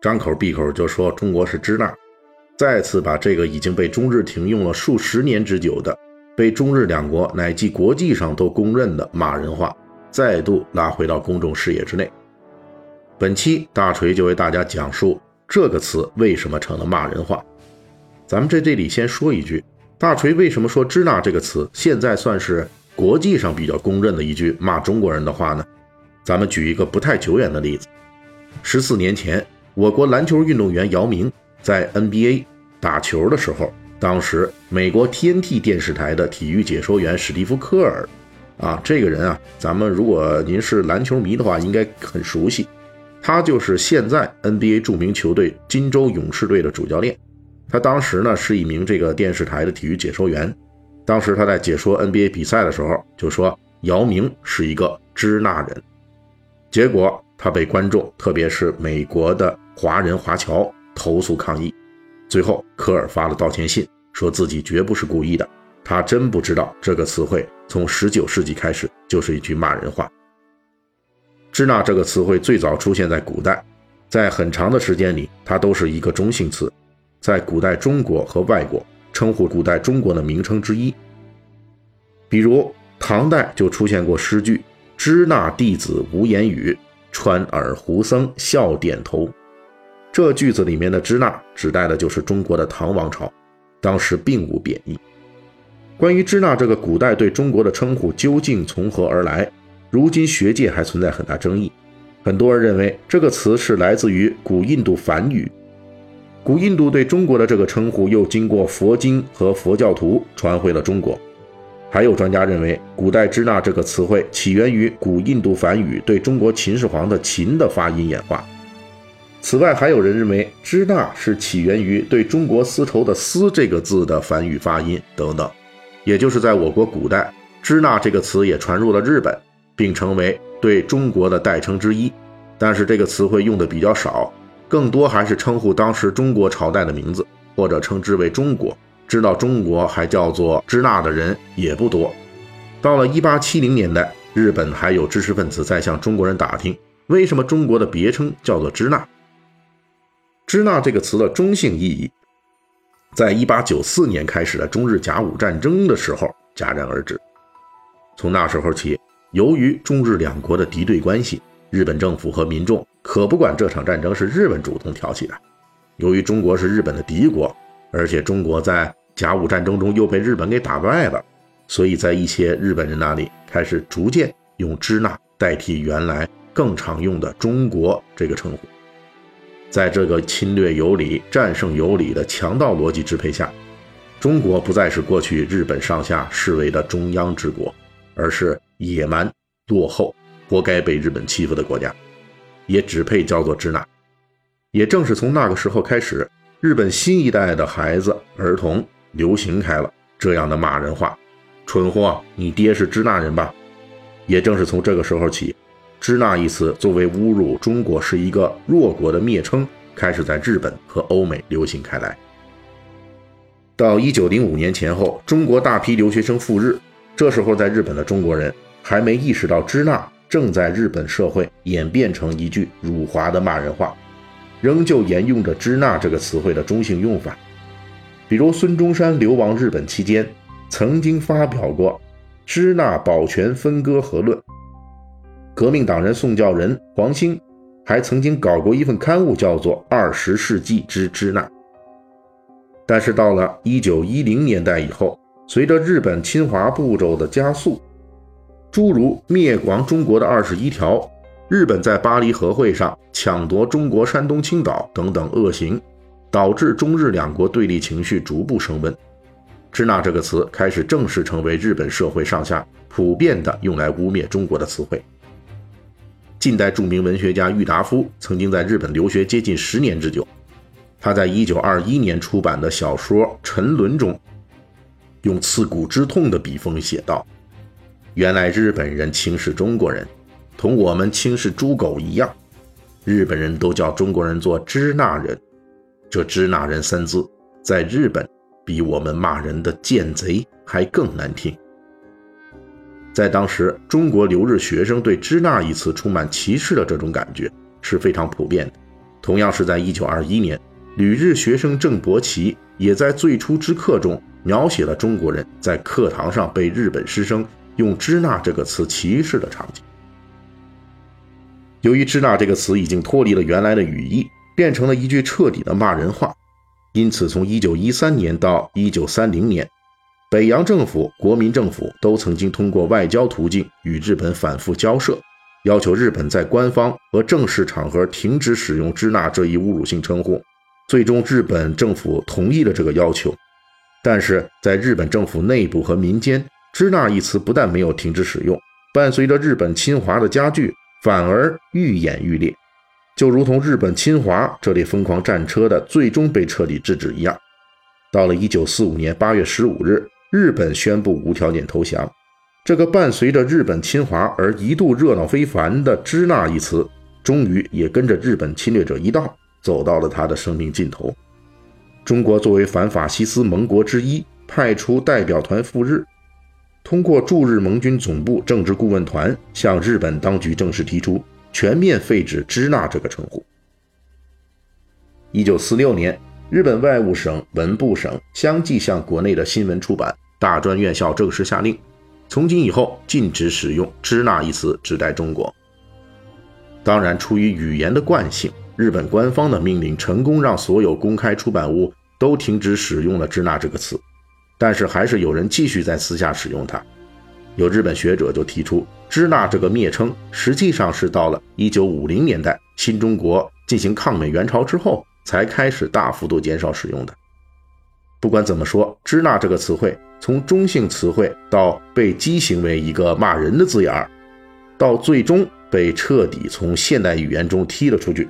张口闭口就说中国是支那，再次把这个已经被中日停用了数十年之久的、被中日两国乃至国际上都公认的骂人话，再度拉回到公众视野之内。本期大锤就为大家讲述这个词为什么成了骂人话。咱们在这里先说一句，大锤为什么说“支那”这个词现在算是国际上比较公认的一句骂中国人的话呢？咱们举一个不太久远的例子，十四年前，我国篮球运动员姚明在 NBA 打球的时候，当时美国 TNT 电视台的体育解说员史蒂夫·科尔，啊，这个人啊，咱们如果您是篮球迷的话，应该很熟悉，他就是现在 NBA 著名球队金州勇士队的主教练，他当时呢是一名这个电视台的体育解说员，当时他在解说 NBA 比赛的时候，就说姚明是一个支那人。结果他被观众，特别是美国的华人华侨投诉抗议。最后，科尔发了道歉信，说自己绝不是故意的。他真不知道这个词汇从19世纪开始就是一句骂人话。支那这个词汇最早出现在古代，在很长的时间里，它都是一个中性词，在古代中国和外国称呼古代中国的名称之一。比如唐代就出现过诗句。支那弟子无言语，川耳胡僧笑点头。这句子里面的支那指代的就是中国的唐王朝，当时并无贬义。关于支那这个古代对中国的称呼究竟从何而来，如今学界还存在很大争议。很多人认为这个词是来自于古印度梵语，古印度对中国的这个称呼又经过佛经和佛教徒传回了中国。还有专家认为，古代支那这个词汇起源于古印度梵语对中国秦始皇的“秦”的发音演化。此外，还有人认为支那是起源于对中国丝绸的“丝”这个字的梵语发音等等。也就是在我国古代，支那这个词也传入了日本，并成为对中国的代称之一。但是这个词汇用的比较少，更多还是称呼当时中国朝代的名字，或者称之为中国。知道中国还叫做支那的人也不多。到了一八七零年代，日本还有知识分子在向中国人打听，为什么中国的别称叫做支那？支那这个词的中性意义，在一八九四年开始的中日甲午战争的时候戛然而止。从那时候起，由于中日两国的敌对关系，日本政府和民众可不管这场战争是日本主动挑起的。由于中国是日本的敌国，而且中国在甲午战争中又被日本给打败了，所以在一些日本人那里开始逐渐用“支那”代替原来更常用的“中国”这个称呼。在这个侵略有理、战胜有理的强盗逻辑支配下，中国不再是过去日本上下视为的中央之国，而是野蛮、落后、活该被日本欺负的国家，也只配叫做“支那”。也正是从那个时候开始，日本新一代的孩子、儿童。流行开了这样的骂人话，蠢货，你爹是支那人吧？也正是从这个时候起，支那一词作为侮辱中国是一个弱国的蔑称，开始在日本和欧美流行开来。到一九零五年前后，中国大批留学生赴日，这时候在日本的中国人还没意识到支那正在日本社会演变成一句辱华的骂人话，仍旧沿用着支那这个词汇的中性用法。比如孙中山流亡日本期间，曾经发表过《支那保全分割合论》。革命党人宋教仁、黄兴还曾经搞过一份刊物，叫做《二十世纪之支那》。但是到了一九一零年代以后，随着日本侵华步骤的加速，诸如灭亡中国的二十一条、日本在巴黎和会上抢夺中国山东青岛等等恶行。导致中日两国对立情绪逐步升温，“支那”这个词开始正式成为日本社会上下普遍的用来污蔑中国的词汇。近代著名文学家郁达夫曾经在日本留学接近十年之久。他在1921年出版的小说《沉沦》中，用刺骨之痛的笔锋写道：“原来日本人轻视中国人，同我们轻视猪狗一样。日本人都叫中国人做‘支那人’，这‘支那人’三字在日本比我们骂人的‘贱贼’还更难听。”在当时，中国留日学生对“支那”一词充满歧视的这种感觉是非常普遍的。同样是在1921年。旅日学生郑伯奇也在最初之课中描写了中国人在课堂上被日本师生用“支那”这个词歧视的场景。由于“支那”这个词已经脱离了原来的语义，变成了一句彻底的骂人话，因此从1913年到1930年，北洋政府、国民政府都曾经通过外交途径与日本反复交涉，要求日本在官方和正式场合停止使用“支那”这一侮辱性称呼。最终，日本政府同意了这个要求，但是在日本政府内部和民间，“支那”一词不但没有停止使用，伴随着日本侵华的加剧，反而愈演愈烈，就如同日本侵华这类疯狂战车的最终被彻底制止一样。到了1945年8月15日，日本宣布无条件投降，这个伴随着日本侵华而一度热闹非凡的“支那”一词，终于也跟着日本侵略者一道。走到了他的生命尽头。中国作为反法西斯盟国之一，派出代表团赴日，通过驻日盟军总部政治顾问团向日本当局正式提出全面废止“支那”这个称呼。一九四六年，日本外务省、文部省相继向国内的新闻出版、大专院校正式下令，从今以后禁止使用“支那”一词指代中国。当然，出于语言的惯性。日本官方的命令成功让所有公开出版物都停止使用了“支那”这个词，但是还是有人继续在私下使用它。有日本学者就提出，“支那”这个蔑称实际上是到了1950年代新中国进行抗美援朝之后才开始大幅度减少使用的。不管怎么说，“支那”这个词汇从中性词汇到被畸形为一个骂人的字眼儿，到最终被彻底从现代语言中踢了出去。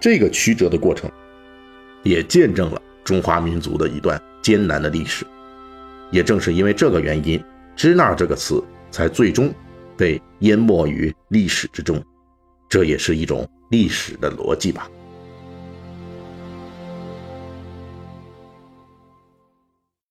这个曲折的过程，也见证了中华民族的一段艰难的历史。也正是因为这个原因，“支那”这个词才最终被淹没于历史之中。这也是一种历史的逻辑吧。